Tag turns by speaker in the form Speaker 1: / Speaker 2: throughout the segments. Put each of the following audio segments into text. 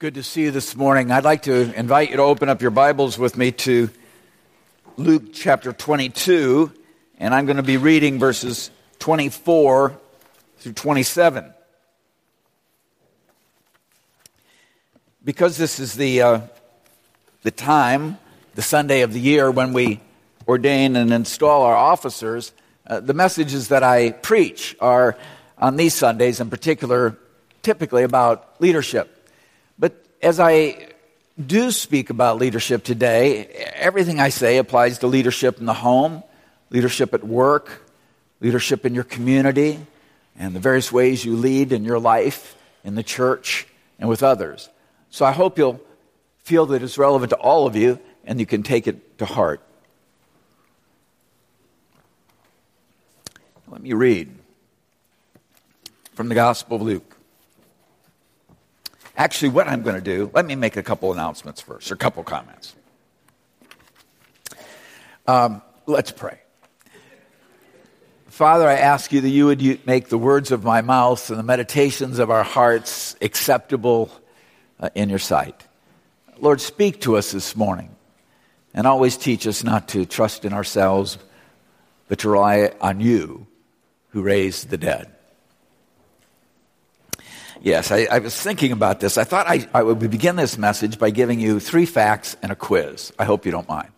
Speaker 1: good to see you this morning. I'd like to invite you to open up your Bibles with me to Luke chapter 22, and I'm going to be reading verses 24 through 27. Because this is the, uh, the time, the Sunday of the year, when we ordain and install our officers, uh, the messages that I preach are on these Sundays in particular, typically about leadership as I do speak about leadership today, everything I say applies to leadership in the home, leadership at work, leadership in your community, and the various ways you lead in your life, in the church, and with others. So I hope you'll feel that it's relevant to all of you and you can take it to heart. Let me read from the Gospel of Luke. Actually, what I'm going to do, let me make a couple announcements first, or a couple comments. Um, let's pray. Father, I ask you that you would make the words of my mouth and the meditations of our hearts acceptable uh, in your sight. Lord, speak to us this morning and always teach us not to trust in ourselves, but to rely on you who raised the dead. Yes, I, I, was thinking about this. I thought I, I, would begin this message by giving you three facts and a quiz. I hope you don't mind.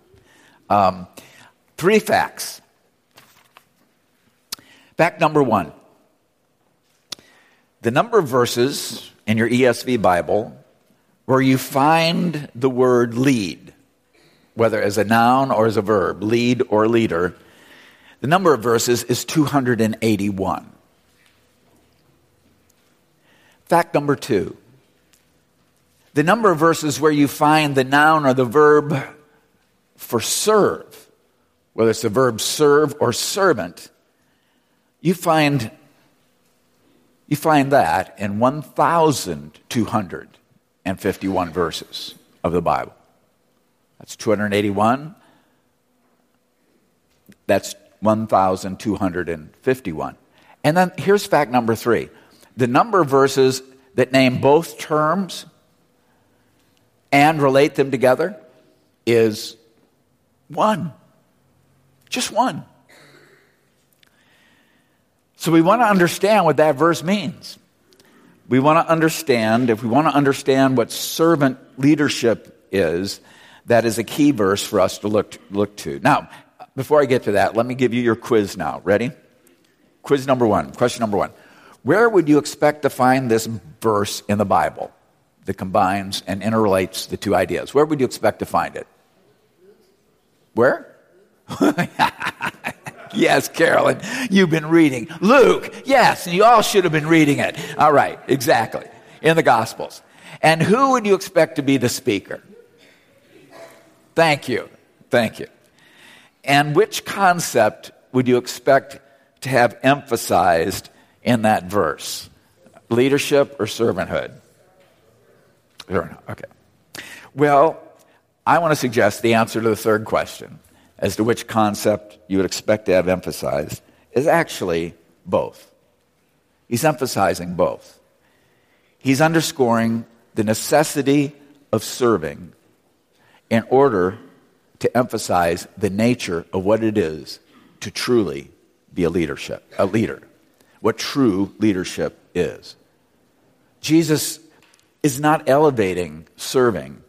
Speaker 1: Um, three facts. Fact number one the number of verses in your ESV Bible where you find the word lead, whether as a noun or as a verb, lead or leader, the number of verses is 281. Fact number two the number of verses where you find the noun or the verb for serve, whether it's the verb serve or servant, you find, you find that in 1,251 verses of the Bible. That's 281. That's 1,251. And then here's fact number three the number of verses that name both terms and relate them together is one. Just one. So we want to understand what that verse means. We want to understand, if we want to understand what servant leadership is, that is a key verse for us to look, look to. Now, before I get to that, let me give you your quiz now. Ready? Quiz number one. Question number one. Where would you expect to find this verse in the Bible that combines and interrelates the two ideas? Where would you expect to find it? Where? yes, Carolyn, you've been reading. Luke, yes, and you all should have been reading it. All right, exactly. In the Gospels. And who would you expect to be the speaker? Thank you. Thank you. And which concept would you expect to have emphasized in that verse? Leadership or servanthood? Okay. Well, I want to suggest the answer to the third question as to which concept you would expect to have emphasized is actually both. He's emphasizing both. He's underscoring the necessity of serving in order to emphasize the nature of what it is to truly be a leadership, a leader what true leadership is. Jesus is not elevating serving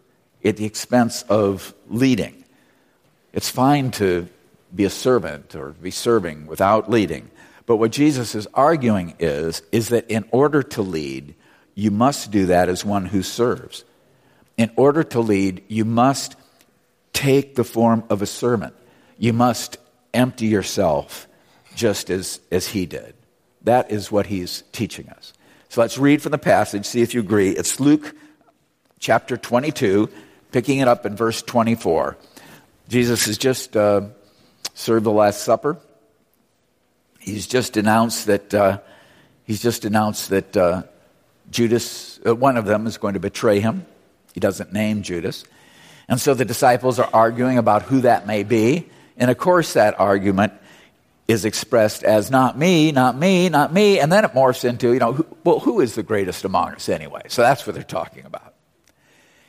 Speaker 1: at the expense of leading. It's fine to be a servant or be serving without leading. But what Jesus is arguing is, is that in order to lead, you must do that as one who serves. In order to lead, you must take the form of a servant. You must empty yourself just as, as he did. That is what he's teaching us. So let's read from the passage, see if you agree. It's Luke chapter 22, picking it up in verse 24. Jesus has just uh, served the Last Supper. He's just announced that uh, he's just announced that uh, Judas, uh, one of them, is going to betray him. He doesn't name Judas, and so the disciples are arguing about who that may be. And of course, that argument is expressed as not me, not me, not me, and then it morphs into, you know, who, well, who is the greatest among us anyway? So that's what they're talking about.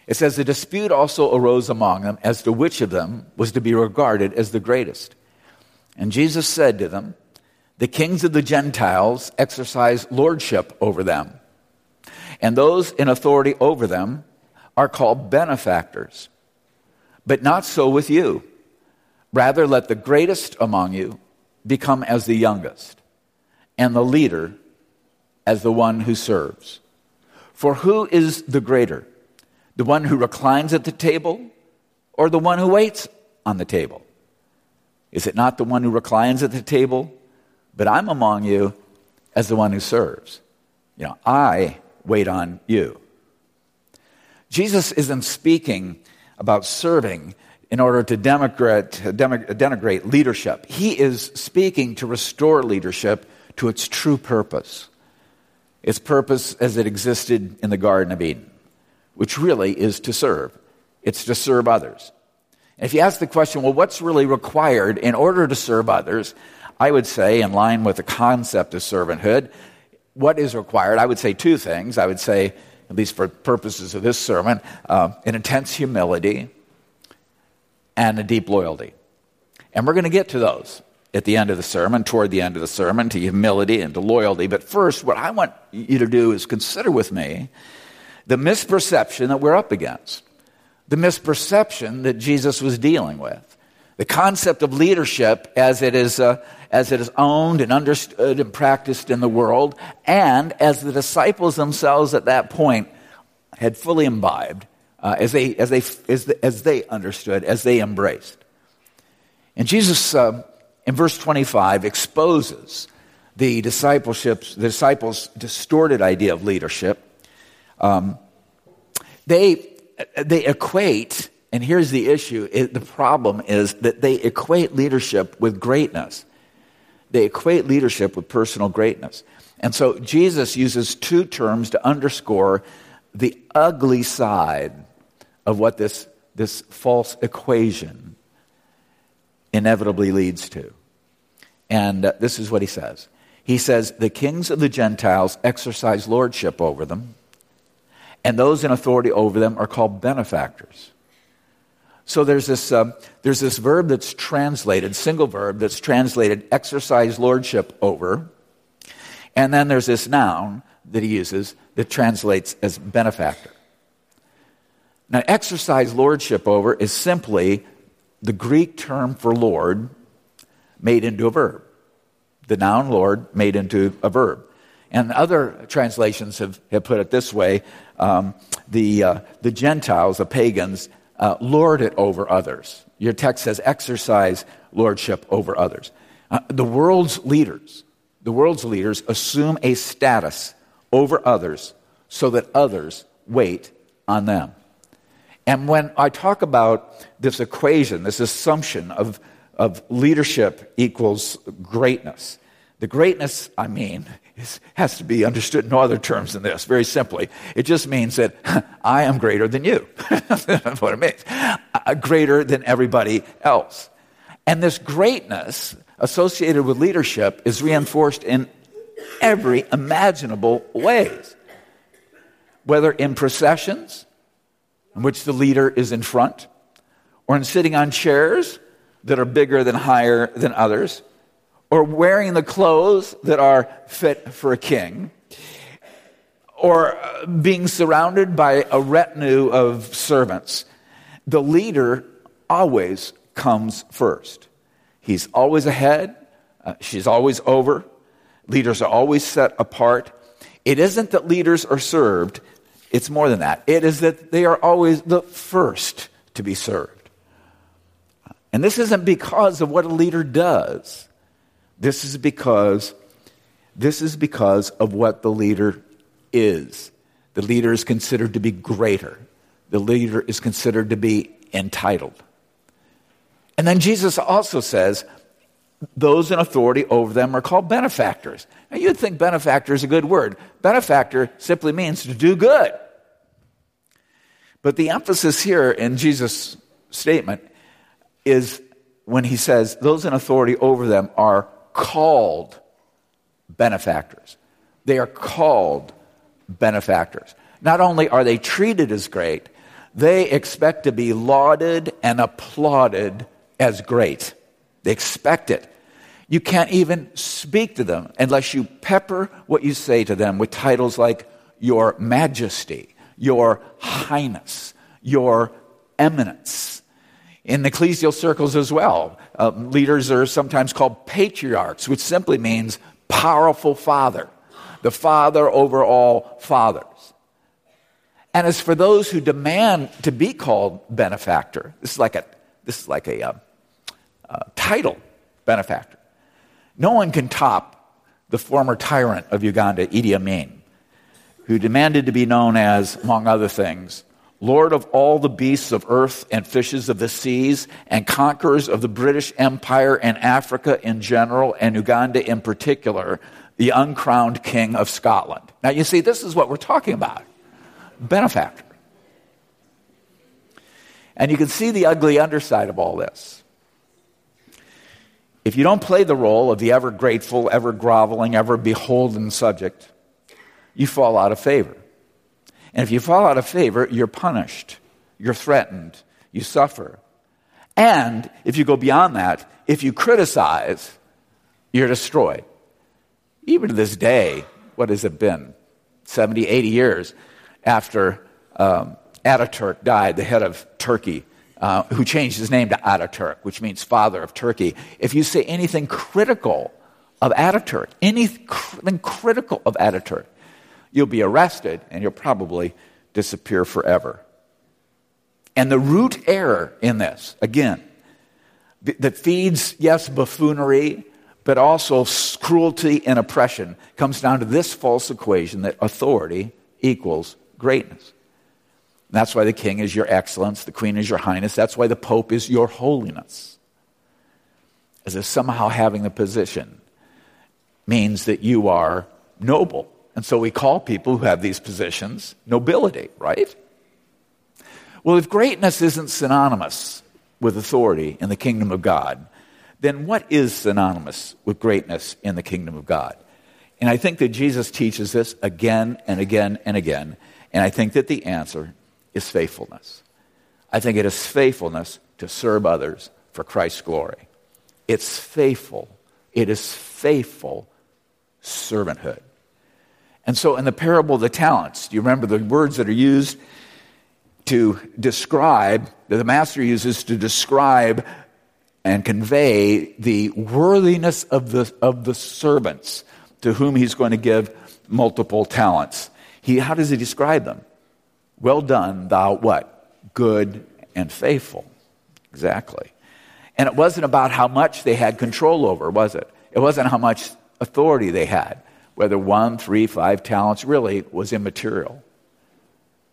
Speaker 1: It says the dispute also arose among them as to which of them was to be regarded as the greatest. And Jesus said to them, The kings of the Gentiles exercise lordship over them, and those in authority over them are called benefactors. But not so with you. Rather, let the greatest among you become as the youngest, and the leader as the one who serves. For who is the greater? The one who reclines at the table or the one who waits on the table? Is it not the one who reclines at the table? But I'm among you as the one who serves. You know, I wait on you. Jesus isn't speaking about serving in order to denigrate leadership. He is speaking to restore leadership to its true purpose, its purpose as it existed in the Garden of Eden, which really is to serve. It's to serve others. And if you ask the question, well, what's really required in order to serve others? I would say, in line with the concept of servanthood, what is required? I would say two things. I would say, at least for purposes of this sermon, uh, an intense humility and a deep loyalty. And we're going to get to those at the end of the sermon, toward the end of the sermon, to humility and to loyalty. But first, what I want you to do is consider with me the misperception that we're up against, the misperception that Jesus was dealing with. The concept of leadership as it is, uh, as it is owned and understood and practiced in the world, and as the disciples themselves at that point had fully imbibed uh, as, they, as, they, as, the, as they understood, as they embraced. And Jesus, uh, in verse 25, exposes the discipleship's, the disciples' distorted idea of leadership. Um, they, they equate, and here's the issue it, the problem is that they equate leadership with greatness. They equate leadership with personal greatness. And so Jesus uses two terms to underscore the ugly side of what this, this false equation inevitably leads to. And uh, this is what he says He says, The kings of the Gentiles exercise lordship over them, and those in authority over them are called benefactors. So there's this, uh, there's this verb that's translated, single verb that's translated exercise lordship over. And then there's this noun that he uses that translates as benefactor. Now, exercise lordship over is simply the Greek term for Lord made into a verb. The noun Lord made into a verb. And other translations have, have put it this way um, the, uh, the Gentiles, the pagans, uh, lord it over others. Your text says exercise lordship over others. Uh, the world's leaders, the world's leaders assume a status over others so that others wait on them. And when I talk about this equation, this assumption of, of leadership equals greatness, the greatness, I mean, is, has to be understood in other terms than this, very simply. It just means that I am greater than you. That's what it means. Uh, greater than everybody else. And this greatness associated with leadership is reinforced in every imaginable ways. Whether in processions, in which the leader is in front, or in sitting on chairs that are bigger than higher than others, or wearing the clothes that are fit for a king, or uh, being surrounded by a retinue of servants. The leader always comes first. He's always ahead, uh, she's always over. Leaders are always set apart. It isn't that leaders are served, it's more than that. It is that they are always the first to be served. And this isn't because of what a leader does. This is because this is because of what the leader is. The leader is considered to be greater. The leader is considered to be entitled. And then Jesus also says, those in authority over them are called benefactors. Now, you'd think benefactor is a good word. Benefactor simply means to do good. But the emphasis here in Jesus' statement is when he says those in authority over them are called benefactors. They are called benefactors. Not only are they treated as great, They expect to be lauded and applauded as great. They expect it. You can't even speak to them unless you pepper what you say to them with titles like Your Majesty, Your Highness, Your Eminence. In ecclesial circles as well, uh, leaders are sometimes called patriarchs, which simply means powerful father, the father over all fathers. And as for those who demand to be called benefactor, this is like a, this is like a uh, uh, title, benefactor. No one can top the former tyrant of Uganda, Idi Amin, who demanded to be known as, among other things, Lord of all the beasts of earth and fishes of the seas, and conquerors of the British Empire and Africa in general, and Uganda in particular, the uncrowned King of Scotland. Now, you see, this is what we're talking about benefactor. And you can see the ugly underside of all this. If you don't play the role of the ever grateful, ever groveling, ever beholden subject, you fall out of favor. And if you fall out of favor, you're punished, you're threatened, you suffer. And if you go beyond that, if you criticize, you're destroyed. Even to this day, what has it been? 70, 80 years after um, Ataturk died, the head of Turkey, uh, who changed his name to Ataturk, which means father of Turkey. If you say anything critical of Ataturk, anything critical of Ataturk, you'll be arrested and you'll probably disappear forever. And the root error in this, again, that feeds, yes, buffoonery, but also cruelty and oppression, comes down to this false equation that authority equals greatness. That's why the king is your excellence, the queen is your highness. That's why the pope is your holiness. As if somehow having the position means that you are noble. And so we call people who have these positions nobility, right? Well, if greatness isn't synonymous with authority in the kingdom of God, then what is synonymous with greatness in the kingdom of God? And I think that Jesus teaches this again and again and again. And I think that the answer is faithfulness. I think it is faithfulness to serve others for Christ's glory. It's faithful. It is faithful servanthood. And so in the parable of the talents, do you remember the words that are used to describe, that the master uses to describe and convey the worthiness of the, of the servants to whom he's going to give multiple talents. He, how does he describe them? Well done, thou what? Good and faithful. Exactly. And it wasn't about how much they had control over, was it? It wasn't how much authority they had whether one, three, five talents, really was immaterial.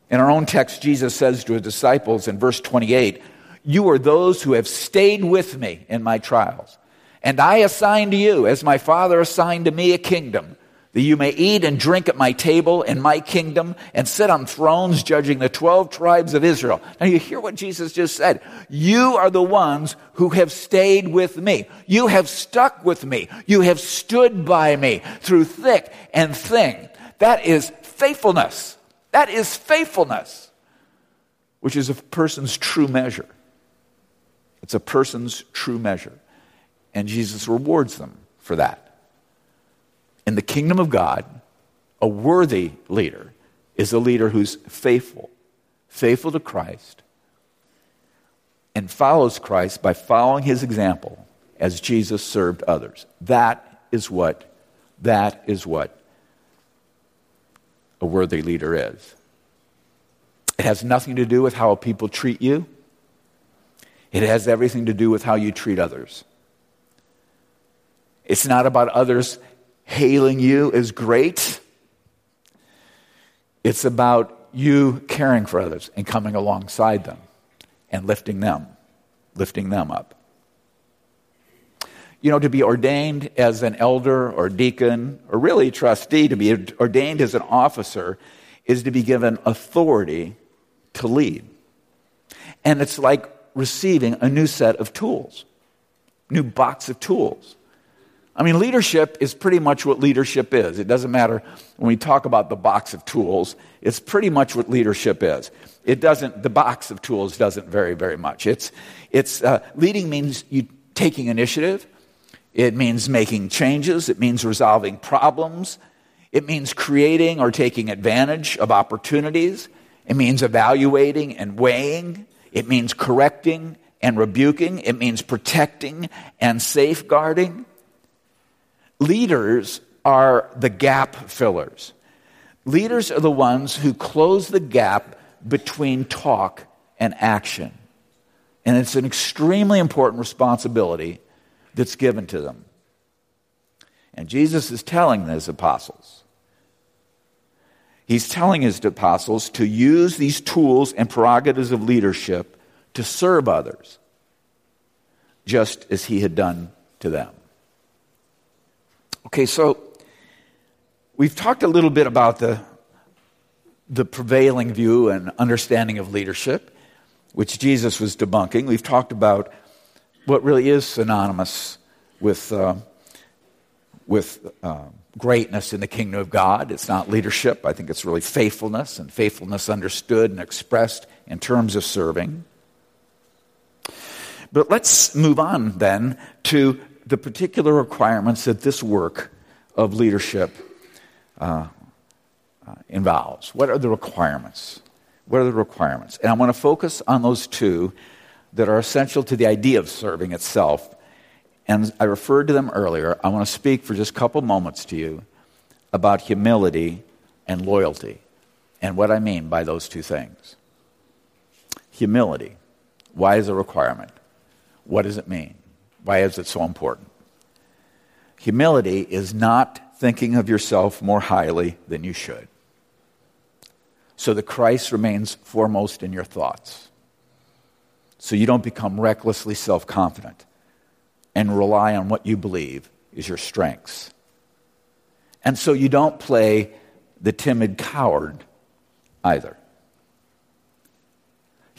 Speaker 1: In our own text, Jesus says to his disciples in verse 28, You are those who have stayed with me in my trials. And I assign to you, as my Father assigned to me, a kingdom that you may eat and drink at my table in my kingdom and sit on thrones judging the 12 tribes of Israel. Now you hear what Jesus just said. You are the ones who have stayed with me. You have stuck with me. You have stood by me through thick and thin. That is faithfulness. That is faithfulness, which is a person's true measure. It's a person's true measure. And Jesus rewards them for that in the kingdom of God, a worthy leader is a leader who's faithful, faithful to Christ, and follows Christ by following his example as Jesus served others. That is what, that is what a worthy leader is. It has nothing to do with how people treat you. It has everything to do with how you treat others. It's not about others hailing you as great. It's about you caring for others and coming alongside them and lifting them, lifting them up. You know, to be ordained as an elder or deacon, or really trustee, to be ordained as an officer, is to be given authority to lead. And it's like receiving a new set of tools, new box of tools. I mean, leadership is pretty much what leadership is. It doesn't matter when we talk about the box of tools, it's pretty much what leadership is. It doesn't, the box of tools doesn't vary very much. It's, it's uh, leading means you taking initiative, it means making changes, it means resolving problems, it means creating or taking advantage of opportunities, it means evaluating and weighing, it means correcting and rebuking, it means protecting and safeguarding. Leaders are the gap fillers. Leaders are the ones who close the gap between talk and action. And it's an extremely important responsibility that's given to them. And Jesus is telling his apostles, he's telling his apostles to use these tools and prerogatives of leadership to serve others, just as he had done to them. Okay, so we've talked a little bit about the, the prevailing view and understanding of leadership, which Jesus was debunking. We've talked about what really is synonymous with, uh, with uh, greatness in the kingdom of God. It's not leadership, I think it's really faithfulness, and faithfulness understood and expressed in terms of serving. But let's move on then to the particular requirements that this work of leadership uh, uh, involves. What are the requirements? What are the requirements? And I want to focus on those two that are essential to the idea of serving itself. And I referred to them earlier. I want to speak for just a couple moments to you about humility and loyalty and what I mean by those two things. Humility. Why is a requirement? What does it mean? Why is it so important? Humility is not thinking of yourself more highly than you should. So that Christ remains foremost in your thoughts. So you don't become recklessly self confident and rely on what you believe is your strengths. And so you don't play the timid coward either.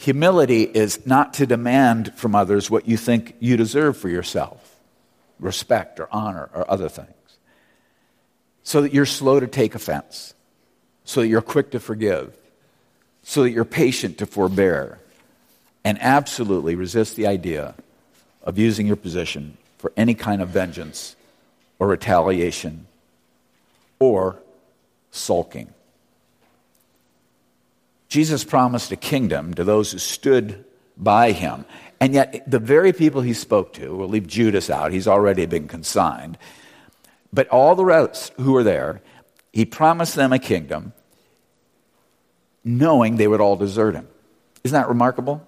Speaker 1: Humility is not to demand from others what you think you deserve for yourself respect or honor or other things. So that you're slow to take offense, so that you're quick to forgive, so that you're patient to forbear, and absolutely resist the idea of using your position for any kind of vengeance or retaliation or sulking. Jesus promised a kingdom to those who stood by him. And yet, the very people he spoke to, we'll leave Judas out, he's already been consigned, but all the rest who were there, he promised them a kingdom, knowing they would all desert him. Isn't that remarkable?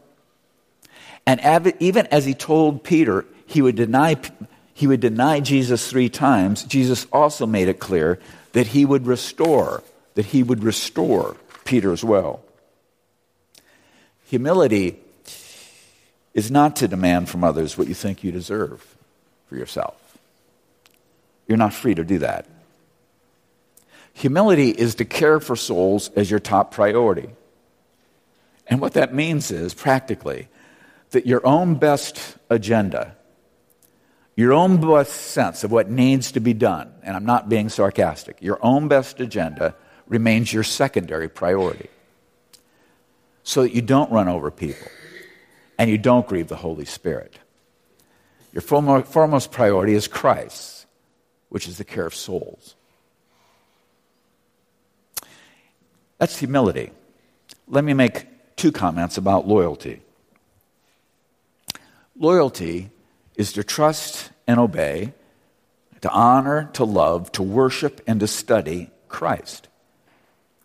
Speaker 1: And even as he told Peter he would deny, he would deny Jesus three times, Jesus also made it clear that he would restore, that he would restore Peter as well. Humility is not to demand from others what you think you deserve for yourself. You're not free to do that. Humility is to care for souls as your top priority. And what that means is, practically, that your own best agenda, your own best sense of what needs to be done, and I'm not being sarcastic, your own best agenda remains your secondary priority so that you don't run over people and you don't grieve the Holy Spirit. Your foremost priority is Christ, which is the care of souls. That's humility. Let me make two comments about loyalty. Loyalty is to trust and obey, to honor, to love, to worship, and to study Christ.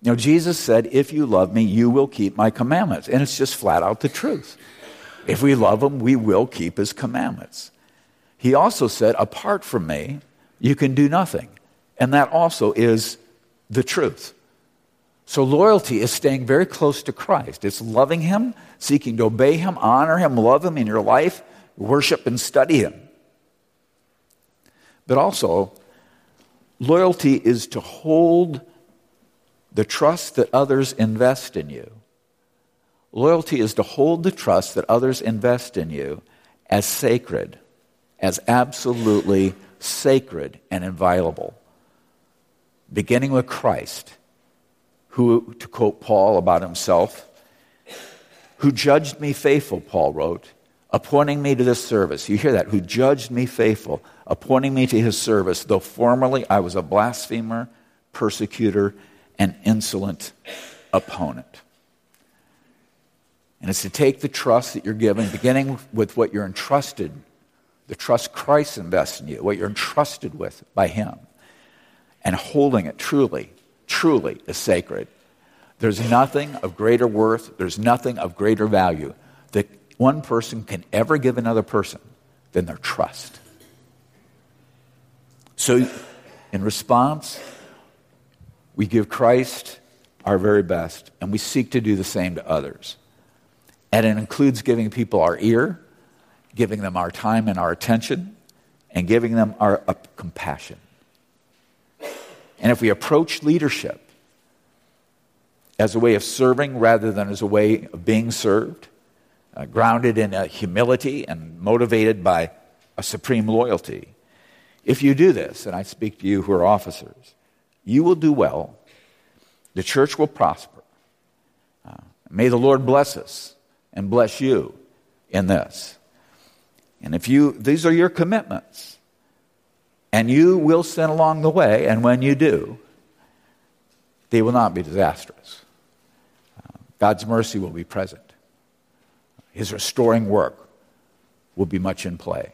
Speaker 1: You know, Jesus said, If you love me, you will keep my commandments. And it's just flat out the truth. If we love him, we will keep his commandments. He also said, Apart from me, you can do nothing. And that also is the truth. So, loyalty is staying very close to Christ. It's loving him, seeking to obey him, honor him, love him in your life, worship and study him. But also, loyalty is to hold the trust that others invest in you. Loyalty is to hold the trust that others invest in you as sacred, as absolutely sacred and inviolable, beginning with Christ, who, to quote Paul about himself, who judged me faithful, Paul wrote, appointing me to this service. You hear that? Who judged me faithful, appointing me to his service, though formerly I was a blasphemer, persecutor, and insolent opponent. And it's to take the trust that you're given, beginning with what you're entrusted, the trust Christ invests in you, what you're entrusted with by Him, and holding it truly, truly as sacred. There's nothing of greater worth, there's nothing of greater value that one person can ever give another person than their trust. So, in response, we give Christ our very best, and we seek to do the same to others. And it includes giving people our ear, giving them our time and our attention, and giving them our compassion. And if we approach leadership as a way of serving rather than as a way of being served, uh, grounded in humility and motivated by a supreme loyalty, if you do this, and I speak to you who are officers, you will do well, the church will prosper. Uh, may the Lord bless us and bless you in this. And if you, these are your commitments, and you will sin along the way, and when you do, they will not be disastrous. Uh, God's mercy will be present. His restoring work will be much in play.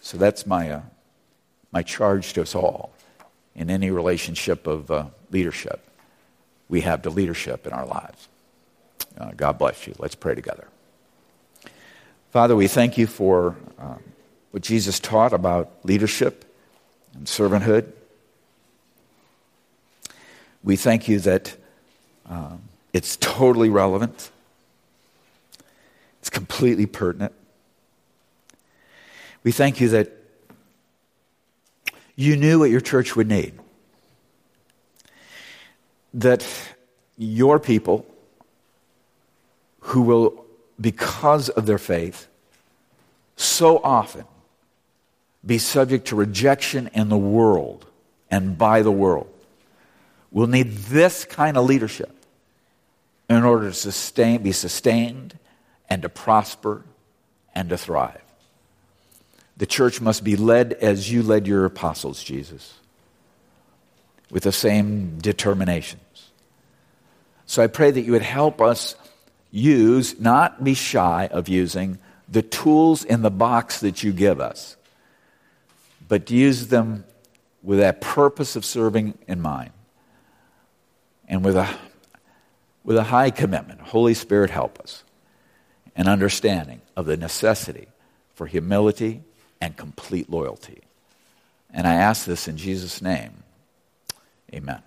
Speaker 1: So that's my, uh, my charge to us all in any relationship of uh, leadership we have to leadership in our lives. Uh, God bless you. Let's pray together. Father, we thank you for um, what Jesus taught about leadership and servanthood. We thank you that um, it's totally relevant, it's completely pertinent. We thank you that you knew what your church would need. That your people who will, because of their faith, so often be subject to rejection in the world and by the world. will need this kind of leadership in order to sustain, be sustained and to prosper and to thrive. The church must be led as you led your apostles, Jesus, with the same determinations. So I pray that you would help us use, not be shy of using, the tools in the box that you give us, but use them with that purpose of serving in mind and with a, with a high commitment. Holy Spirit, help us. An understanding of the necessity for humility and complete loyalty. And I ask this in Jesus' name. Amen.